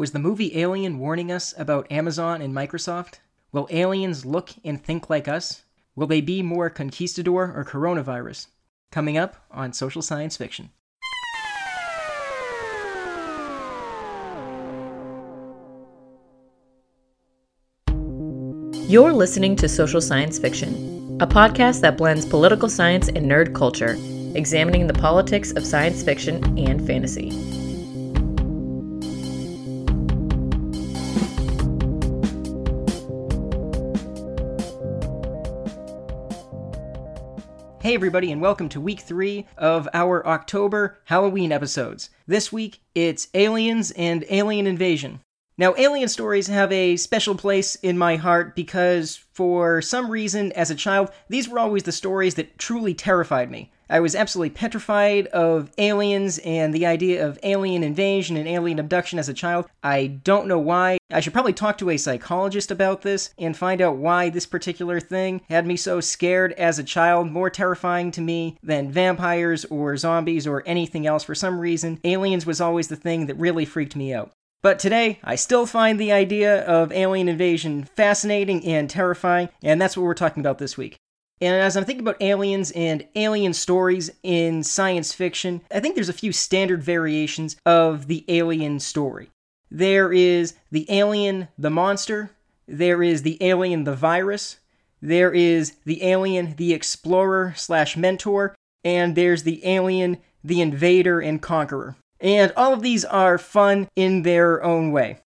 Was the movie Alien warning us about Amazon and Microsoft? Will aliens look and think like us? Will they be more conquistador or coronavirus? Coming up on Social Science Fiction. You're listening to Social Science Fiction, a podcast that blends political science and nerd culture, examining the politics of science fiction and fantasy. Hey, everybody, and welcome to week three of our October Halloween episodes. This week, it's aliens and alien invasion. Now, alien stories have a special place in my heart because, for some reason, as a child, these were always the stories that truly terrified me. I was absolutely petrified of aliens and the idea of alien invasion and alien abduction as a child. I don't know why. I should probably talk to a psychologist about this and find out why this particular thing had me so scared as a child, more terrifying to me than vampires or zombies or anything else. For some reason, aliens was always the thing that really freaked me out. But today, I still find the idea of alien invasion fascinating and terrifying, and that's what we're talking about this week. And as I'm thinking about aliens and alien stories in science fiction, I think there's a few standard variations of the alien story. There is the alien, the monster, there is the alien, the virus, there is the alien, the explorer slash mentor, and there's the alien, the invader and conqueror. And all of these are fun in their own way.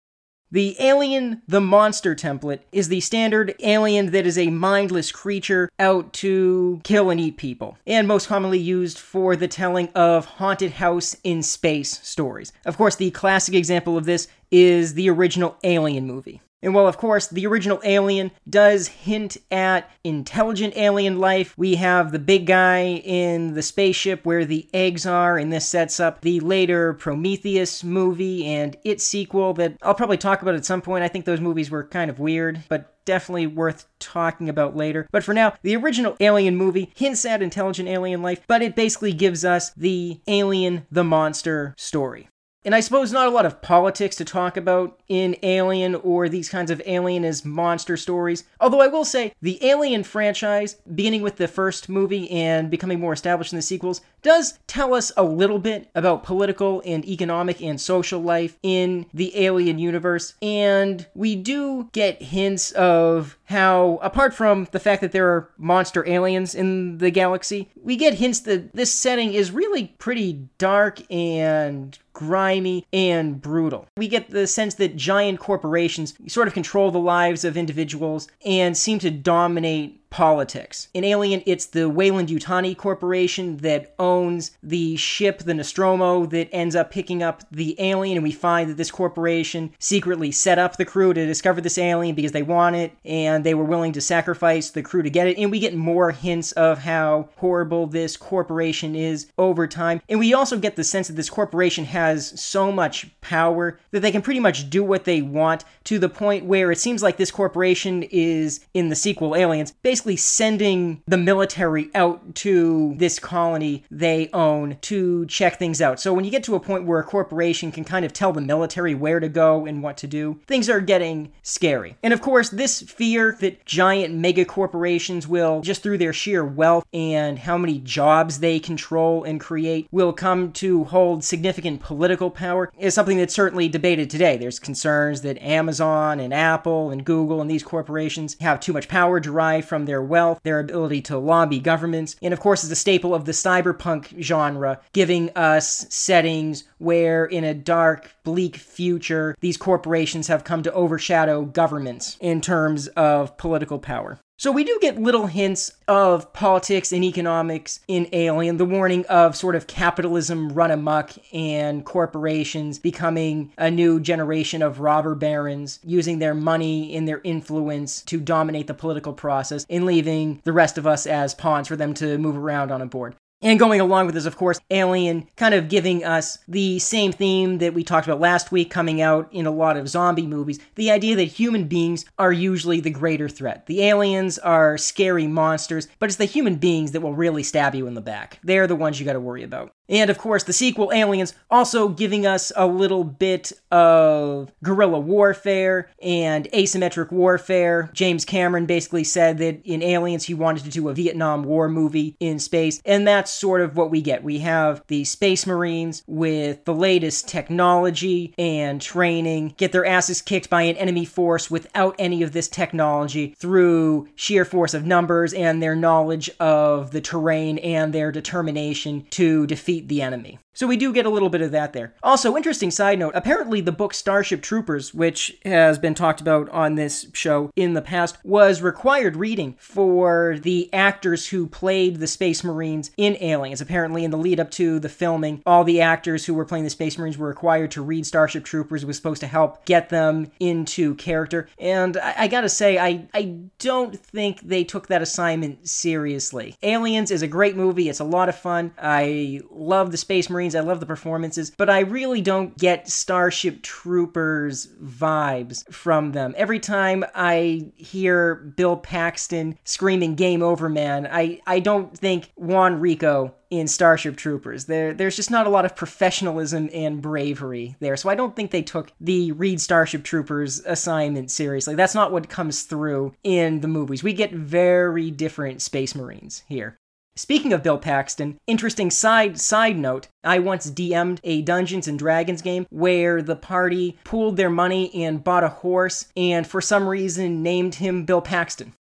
The alien, the monster template is the standard alien that is a mindless creature out to kill and eat people, and most commonly used for the telling of haunted house in space stories. Of course, the classic example of this is the original Alien movie. And while, of course, the original Alien does hint at intelligent alien life, we have the big guy in the spaceship where the eggs are, and this sets up the later Prometheus movie and its sequel that I'll probably talk about at some point. I think those movies were kind of weird, but definitely worth talking about later. But for now, the original Alien movie hints at intelligent alien life, but it basically gives us the alien, the monster story. And I suppose not a lot of politics to talk about in Alien or these kinds of alien as monster stories. Although I will say, the Alien franchise, beginning with the first movie and becoming more established in the sequels, does tell us a little bit about political and economic and social life in the Alien universe. And we do get hints of how, apart from the fact that there are monster aliens in the galaxy, we get hints that this setting is really pretty dark and grimy and brutal. We get the sense that giant corporations sort of control the lives of individuals and seem to dominate politics. In Alien, it's the Weyland-Yutani Corporation that owns the ship, the Nostromo, that ends up picking up the alien, and we find that this corporation secretly set up the crew to discover this alien because they want it, and they were willing to sacrifice the crew to get it. And we get more hints of how horrible this corporation is over time. And we also get the sense that this corporation has so much power that they can pretty much do what they want to the point where it seems like this corporation is, in the sequel Aliens, basically basically sending the military out to this colony they own to check things out. So when you get to a point where a corporation can kind of tell the military where to go and what to do, things are getting scary. And of course, this fear that giant mega corporations will, just through their sheer wealth and how many jobs they control and create, will come to hold significant political power is something that's certainly debated today. There's concerns that Amazon and Apple and Google and these corporations have too much power derived from their wealth, their ability to lobby governments, and of course is a staple of the cyberpunk genre, giving us settings where in a dark, bleak future, these corporations have come to overshadow governments in terms of political power. So we do get little hints of politics and economics in Alien, the warning of sort of capitalism run amok and corporations becoming a new generation of robber barons, using their money and their influence to dominate the political process and leaving the rest of us as pawns for them to move around on a board. And going along with this, of course, Alien kind of giving us the same theme that we talked about last week coming out in a lot of zombie movies the idea that human beings are usually the greater threat. The aliens are scary monsters, but it's the human beings that will really stab you in the back. They're the ones you gotta worry about. And of course, the sequel, Aliens, also giving us a little bit of guerrilla warfare and asymmetric warfare. James Cameron basically said that in Aliens, he wanted to do a Vietnam War movie in space, and that's sort of what we get. We have the Space Marines with the latest technology and training get their asses kicked by an enemy force without any of this technology through sheer force of numbers and their knowledge of the terrain and their determination to defeat the enemy. So we do get a little bit of that there. Also, interesting side note apparently, the book Starship Troopers, which has been talked about on this show in the past, was required reading for the actors who played the Space Marines in Aliens. Apparently, in the lead up to the filming, all the actors who were playing the Space Marines were required to read Starship Troopers. It was supposed to help get them into character. And I, I gotta say, I, I don't think they took that assignment seriously. Aliens is a great movie, it's a lot of fun. I love the Space Marines. Marines. I love the performances, but I really don't get Starship Troopers vibes from them. Every time I hear Bill Paxton screaming "Game over, man," I I don't think Juan Rico in Starship Troopers. There, there's just not a lot of professionalism and bravery there. So I don't think they took the Read Starship Troopers assignment seriously. That's not what comes through in the movies. We get very different Space Marines here. Speaking of Bill Paxton, interesting side side note, I once DM'd a Dungeons and Dragons game where the party pooled their money and bought a horse and for some reason named him Bill Paxton.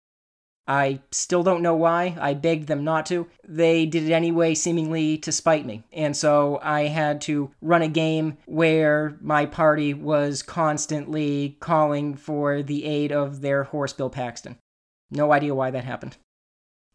I still don't know why. I begged them not to. They did it anyway, seemingly to spite me. And so I had to run a game where my party was constantly calling for the aid of their horse, Bill Paxton. No idea why that happened.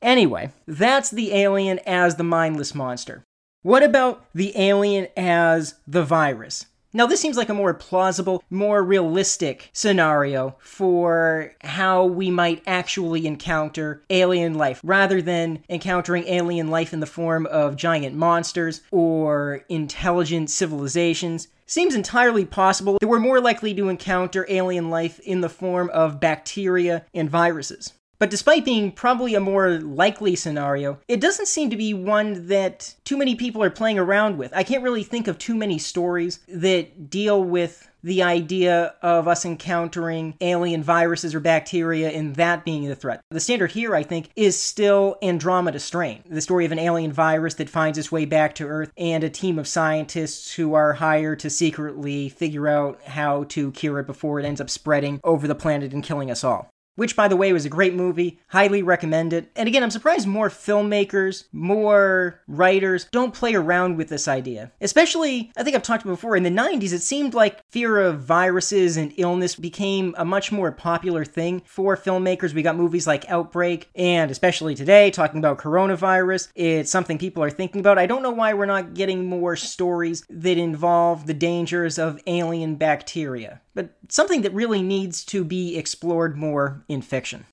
Anyway, that's the alien as the mindless monster. What about the alien as the virus? Now, this seems like a more plausible, more realistic scenario for how we might actually encounter alien life, rather than encountering alien life in the form of giant monsters or intelligent civilizations. Seems entirely possible that we're more likely to encounter alien life in the form of bacteria and viruses. But despite being probably a more likely scenario, it doesn't seem to be one that too many people are playing around with. I can't really think of too many stories that deal with the idea of us encountering alien viruses or bacteria and that being the threat. The standard here, I think, is still Andromeda Strain, the story of an alien virus that finds its way back to Earth and a team of scientists who are hired to secretly figure out how to cure it before it ends up spreading over the planet and killing us all which by the way was a great movie. Highly recommend it. And again i'm surprised more filmmakers more writers don't play around with this idea. Especially i think i've talked before in the 90s it seemed like fear of viruses and illness became a much more popular thing for filmmakers. We got movies like outbreak and especially today talking about coronavirus it's something people are thinking about. I don't know why we're not getting more stories that involve the dangers of alien bacteria but something that really needs to be explored more in fiction.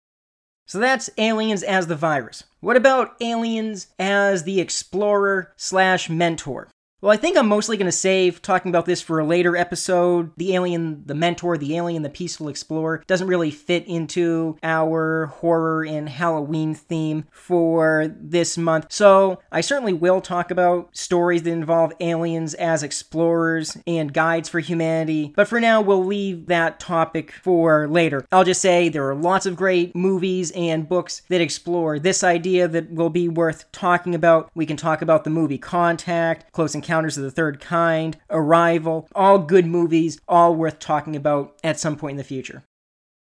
So that's aliens as the virus. What about aliens as the explorer slash mentor? Well, I think I'm mostly going to save talking about this for a later episode. The alien, the mentor, the alien, the peaceful explorer doesn't really fit into our horror and Halloween theme for this month. So I certainly will talk about stories that involve aliens as explorers and guides for humanity. But for now, we'll leave that topic for later. I'll just say there are lots of great movies and books that explore this idea that will be worth talking about. We can talk about the movie Contact, Close Encounters Encounters of the Third Kind, Arrival, all good movies, all worth talking about at some point in the future.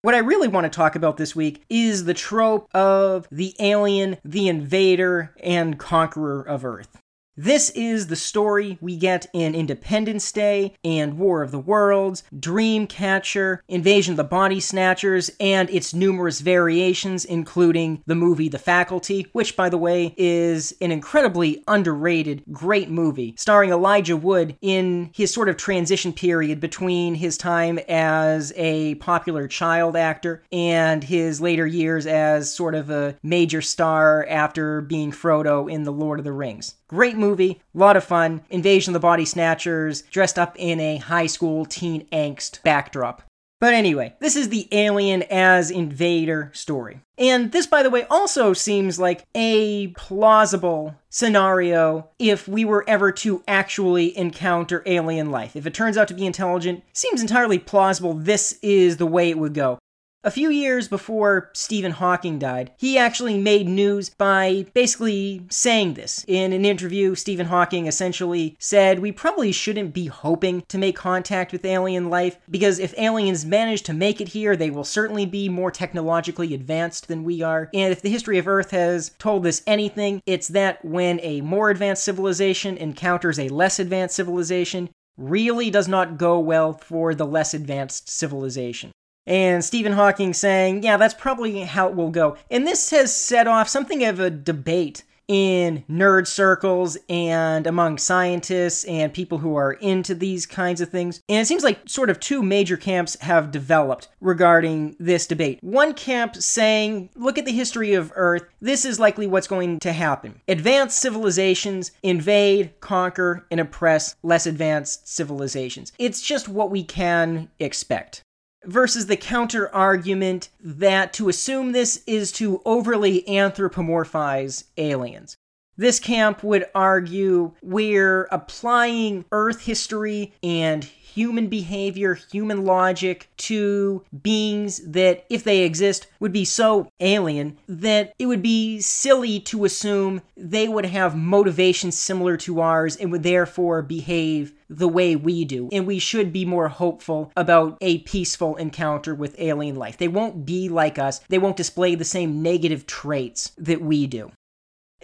What I really want to talk about this week is the trope of the alien, the invader, and conqueror of Earth. This is the story we get in Independence Day and War of the Worlds, Dreamcatcher, Invasion of the Body Snatchers, and its numerous variations, including the movie The Faculty, which, by the way, is an incredibly underrated, great movie, starring Elijah Wood in his sort of transition period between his time as a popular child actor and his later years as sort of a major star after being Frodo in The Lord of the Rings. Great movie, a lot of fun. Invasion of the Body Snatchers, dressed up in a high school teen angst backdrop. But anyway, this is the alien as invader story. And this, by the way, also seems like a plausible scenario if we were ever to actually encounter alien life. If it turns out to be intelligent, seems entirely plausible this is the way it would go. A few years before Stephen Hawking died, he actually made news by basically saying this. In an interview, Stephen Hawking essentially said, We probably shouldn't be hoping to make contact with alien life, because if aliens manage to make it here, they will certainly be more technologically advanced than we are. And if the history of Earth has told us anything, it's that when a more advanced civilization encounters a less advanced civilization, really does not go well for the less advanced civilization. And Stephen Hawking saying, yeah, that's probably how it will go. And this has set off something of a debate in nerd circles and among scientists and people who are into these kinds of things. And it seems like sort of two major camps have developed regarding this debate. One camp saying, look at the history of Earth, this is likely what's going to happen. Advanced civilizations invade, conquer, and oppress less advanced civilizations. It's just what we can expect versus the counter argument that to assume this is to overly anthropomorphize aliens. This camp would argue we're applying Earth history and human behavior, human logic to beings that, if they exist, would be so alien that it would be silly to assume they would have motivations similar to ours and would therefore behave the way we do. And we should be more hopeful about a peaceful encounter with alien life. They won't be like us, they won't display the same negative traits that we do.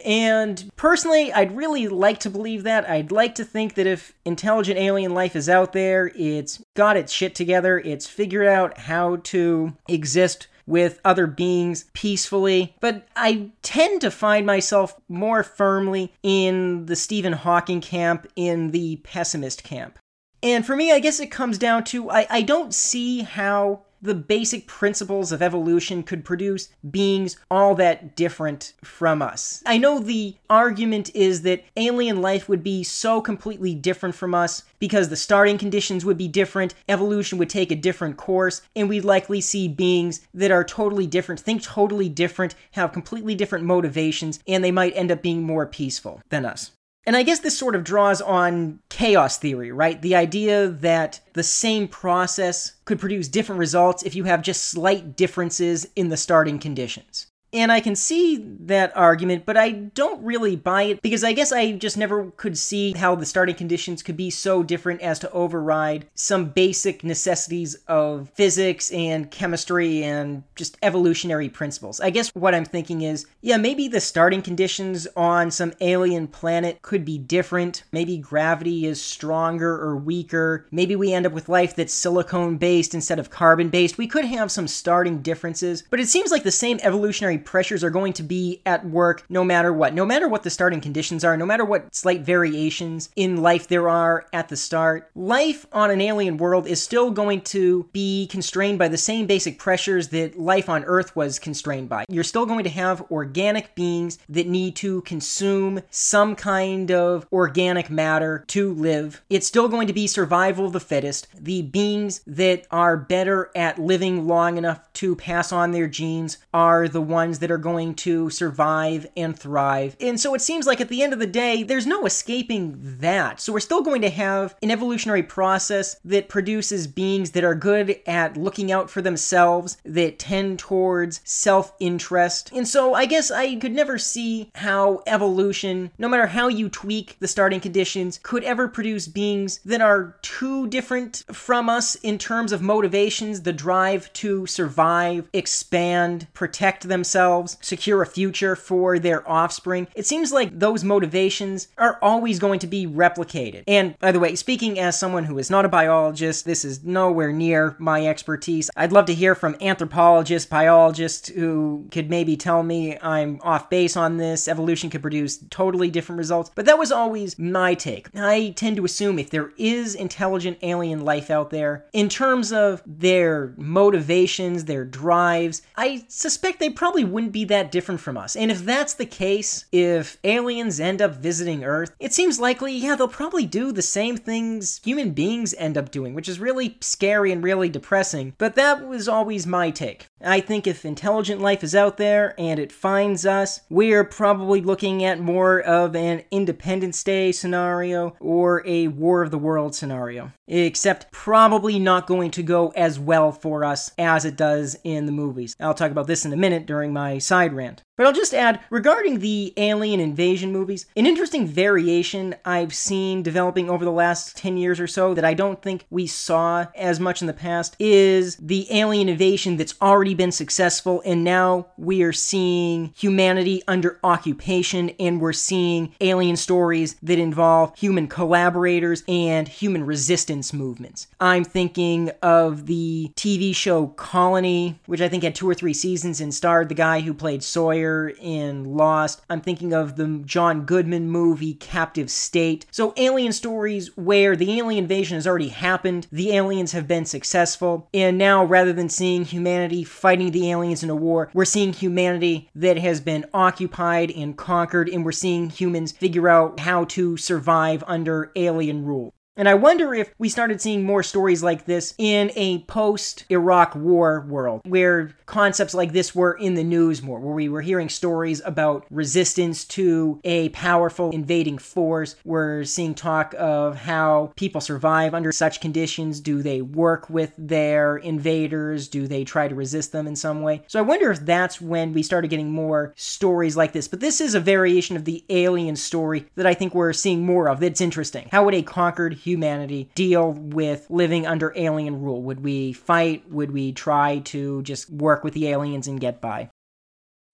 And personally, I'd really like to believe that. I'd like to think that if intelligent alien life is out there, it's got its shit together, it's figured out how to exist with other beings peacefully. But I tend to find myself more firmly in the Stephen Hawking camp, in the pessimist camp. And for me, I guess it comes down to I, I don't see how the basic principles of evolution could produce beings all that different from us. I know the argument is that alien life would be so completely different from us because the starting conditions would be different, evolution would take a different course, and we'd likely see beings that are totally different, think totally different, have completely different motivations, and they might end up being more peaceful than us. And I guess this sort of draws on chaos theory, right? The idea that the same process could produce different results if you have just slight differences in the starting conditions. And I can see that argument, but I don't really buy it because I guess I just never could see how the starting conditions could be so different as to override some basic necessities of physics and chemistry and just evolutionary principles. I guess what I'm thinking is yeah, maybe the starting conditions on some alien planet could be different. Maybe gravity is stronger or weaker. Maybe we end up with life that's silicone based instead of carbon based. We could have some starting differences, but it seems like the same evolutionary pressures are going to be at work no matter what. No matter what the starting conditions are, no matter what slight variations in life there are at the start, life on an alien world is still going to be constrained by the same basic pressures that life on Earth was constrained by. You're still going to have organic beings that need to consume some kind of organic matter to live. It's still going to be survival of the fittest. The beings that are better at living long enough to pass on their genes are the ones ones that are going to survive and thrive. And so it seems like at the end of the day, there's no escaping that. So we're still going to have an evolutionary process that produces beings that are good at looking out for themselves, that tend towards self interest. And so I guess I could never see how evolution, no matter how you tweak the starting conditions, could ever produce beings that are too different from us in terms of motivations, the drive to survive, expand, protect themselves themselves, secure a future for their offspring. It seems like those motivations are always going to be replicated. And by the way, speaking as someone who is not a biologist, this is nowhere near my expertise. I'd love to hear from anthropologists, biologists who could maybe tell me I'm off base on this. Evolution could produce totally different results. But that was always my take. I tend to assume if there is intelligent alien life out there, in terms of their motivations, their drives, I suspect they probably wouldn't be that different from us. And if that's the case, if aliens end up visiting Earth, it seems likely, yeah, they'll probably do the same things human beings end up doing, which is really scary and really depressing. But that was always my take. I think if intelligent life is out there and it finds us, we're probably looking at more of an Independence Day scenario or a War of the World scenario. Except probably not going to go as well for us as it does in the movies. I'll talk about this in a minute during my side rant. But I'll just add regarding the alien invasion movies, an interesting variation I've seen developing over the last 10 years or so that I don't think we saw as much in the past is the alien invasion that's already been successful, and now we are seeing humanity under occupation, and we're seeing alien stories that involve human collaborators and human resistance movements. I'm thinking of the TV show Colony, which I think had two or three seasons and starred the guy who played Sawyer in Lost. I'm thinking of the John Goodman movie Captive State. So, alien stories where the alien invasion has already happened, the aliens have been successful, and now rather than seeing humanity fighting the aliens in a war, we're seeing humanity that has been occupied and conquered, and we're seeing humans figure out how to survive under alien rule. And I wonder if we started seeing more stories like this in a post Iraq war world, where concepts like this were in the news more, where we were hearing stories about resistance to a powerful invading force. We're seeing talk of how people survive under such conditions. Do they work with their invaders? Do they try to resist them in some way? So I wonder if that's when we started getting more stories like this. But this is a variation of the alien story that I think we're seeing more of that's interesting. How would a conquered humanity deal with living under alien rule? Would we fight? Would we try to just work with the aliens and get by?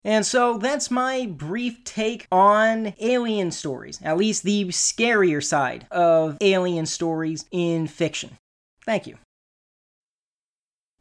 And so that's my brief take on alien stories, at least the scarier side of alien stories in fiction. Thank you.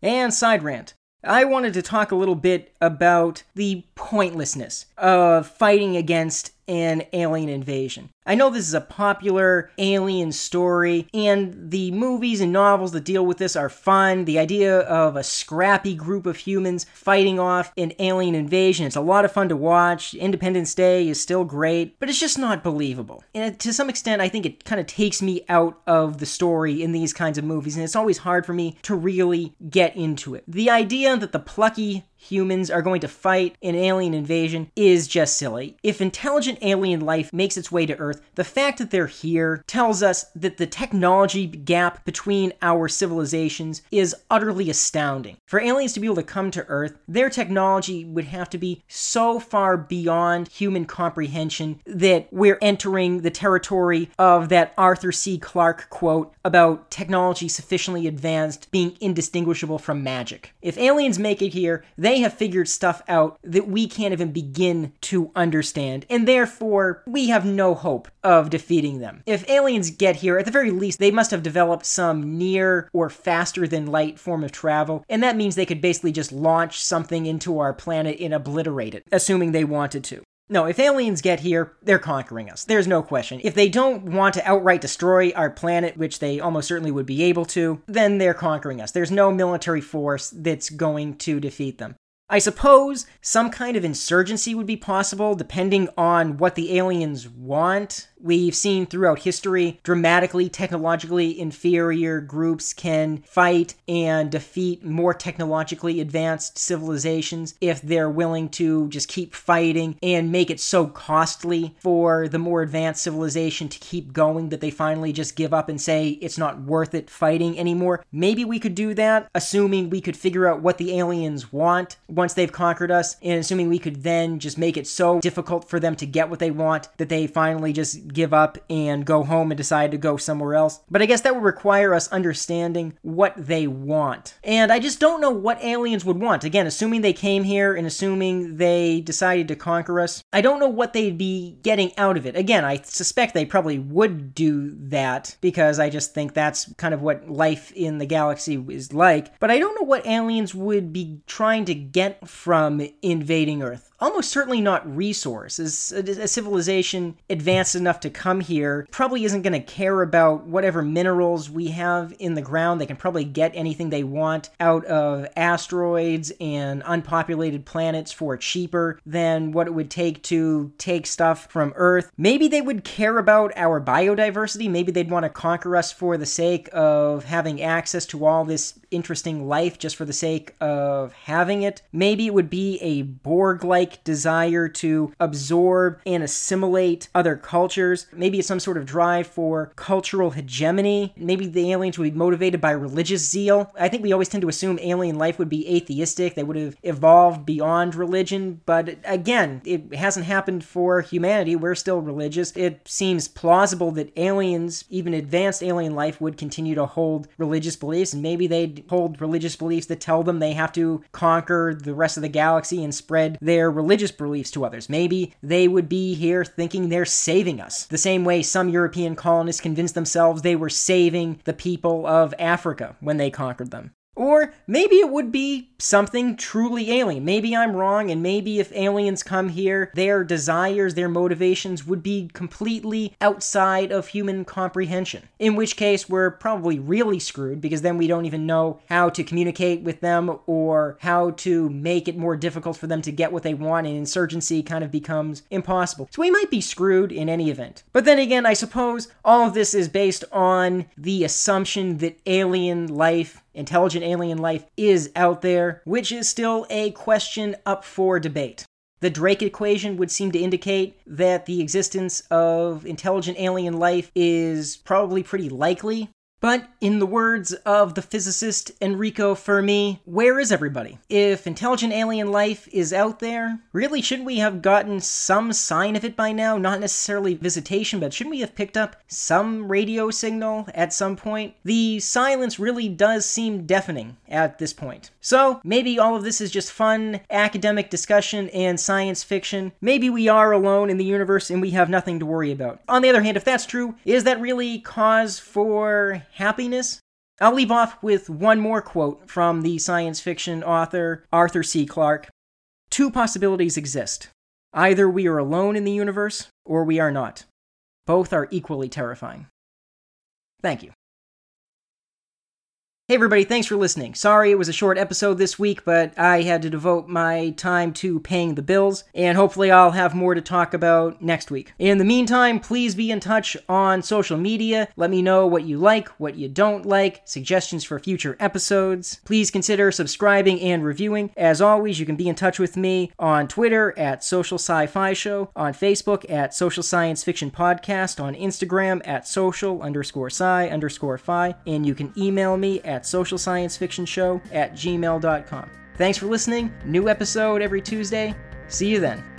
And side rant. I wanted to talk a little bit about the pointlessness of fighting against an alien invasion. I know this is a popular alien story, and the movies and novels that deal with this are fun. The idea of a scrappy group of humans fighting off an alien invasion, it's a lot of fun to watch. Independence Day is still great, but it's just not believable. And to some extent, I think it kind of takes me out of the story in these kinds of movies, and it's always hard for me to really get into it. The idea that the plucky humans are going to fight an alien invasion is just silly. If intelligent alien life makes its way to Earth, the fact that they're here tells us that the technology gap between our civilizations is utterly astounding. For aliens to be able to come to Earth, their technology would have to be so far beyond human comprehension that we're entering the territory of that Arthur C. Clarke quote about technology sufficiently advanced being indistinguishable from magic. If aliens make it here, they they have figured stuff out that we can't even begin to understand, and therefore we have no hope of defeating them. If aliens get here, at the very least, they must have developed some near or faster than light form of travel, and that means they could basically just launch something into our planet and obliterate it, assuming they wanted to. No, if aliens get here, they're conquering us. There's no question. If they don't want to outright destroy our planet, which they almost certainly would be able to, then they're conquering us. There's no military force that's going to defeat them. I suppose some kind of insurgency would be possible depending on what the aliens want. We've seen throughout history dramatically technologically inferior groups can fight and defeat more technologically advanced civilizations if they're willing to just keep fighting and make it so costly for the more advanced civilization to keep going that they finally just give up and say it's not worth it fighting anymore. Maybe we could do that, assuming we could figure out what the aliens want once they've conquered us, and assuming we could then just make it so difficult for them to get what they want that they finally just give up and go home and decide to go somewhere else. But I guess that would require us understanding what they want. And I just don't know what aliens would want. Again, assuming they came here and assuming they decided to conquer us, I don't know what they'd be getting out of it. Again, I suspect they probably would do that because I just think that's kind of what life in the galaxy is like. But I don't know what aliens would be trying to get from invading Earth almost certainly not resource. Is a, civilization advanced enough to come here probably isn't going to care about whatever minerals we have in the ground. They can probably get anything they want out of asteroids and unpopulated planets for cheaper than what it would take to take stuff from Earth. Maybe they would care about our biodiversity. Maybe they'd want to conquer us for the sake of having access to all this interesting life just for the sake of having it. Maybe it would be a Borg like desire to absorb and assimilate other cultures. Maybe it's some sort of drive for cultural hegemony. Maybe the aliens would be motivated by religious zeal. I think we always tend to assume alien life would be atheistic, they would have evolved beyond religion, but again, it hasn't happened for humanity. We're still religious. It seems plausible that aliens, even advanced alien life, would continue to hold religious beliefs, and maybe they'd hold religious beliefs that tell them they have to conquer the rest of the galaxy and spread their religious beliefs to others. Maybe they would be here thinking they're saving us. The same way some European colonists convinced themselves they were saving the people of Africa when they conquered them. Or maybe it would be something truly alien. Maybe I'm wrong, and maybe if aliens come here, their desires, their motivations would be completely outside of human comprehension. In which case, we're probably really screwed because then we don't even know how to communicate with them or how to make it more difficult for them to get what they want, and insurgency kind of becomes impossible. So we might be screwed in any event. But then again, I suppose all of this is based on the assumption that alien life intelligent alien life is out there, which is still a question up for debate. The Drake equation would seem to indicate that the existence of intelligent alien life is probably pretty likely, but in the words of the physicist Enrico Fermi, where is everybody? If intelligent alien life is out there, really shouldn't we have gotten some sign of it by now? Not necessarily visitation, but shouldn't we have picked up some radio signal at some point? The silence really does seem deafening at this point. So maybe all of this is just fun academic discussion and science fiction. Maybe we are alone in the universe and we have nothing to worry about. On the other hand, if that's true, is that really cause for happiness? I'll leave off with one more quote from the science fiction author Arthur C. Clarke. Two possibilities exist. Either we are alone in the universe, or we are not. Both are equally terrifying. Thank you. Hey everybody, thanks for listening. Sorry it was a short episode this week, but I had to devote my time to paying the bills, and hopefully I'll have more to talk about next week. In the meantime, please be in touch on social media. Let me know what you like, what you don't like, suggestions for future episodes. Please consider subscribing and reviewing. As always, you can be in touch with me on Twitter at Social Sci Fi Show, on Facebook at Social Science Fiction Podcast, on Instagram at social underscore sci underscore fi, and you can email me at at socialsciencefictionshow at gmail.com. Thanks for listening. New episode every Tuesday. See you then.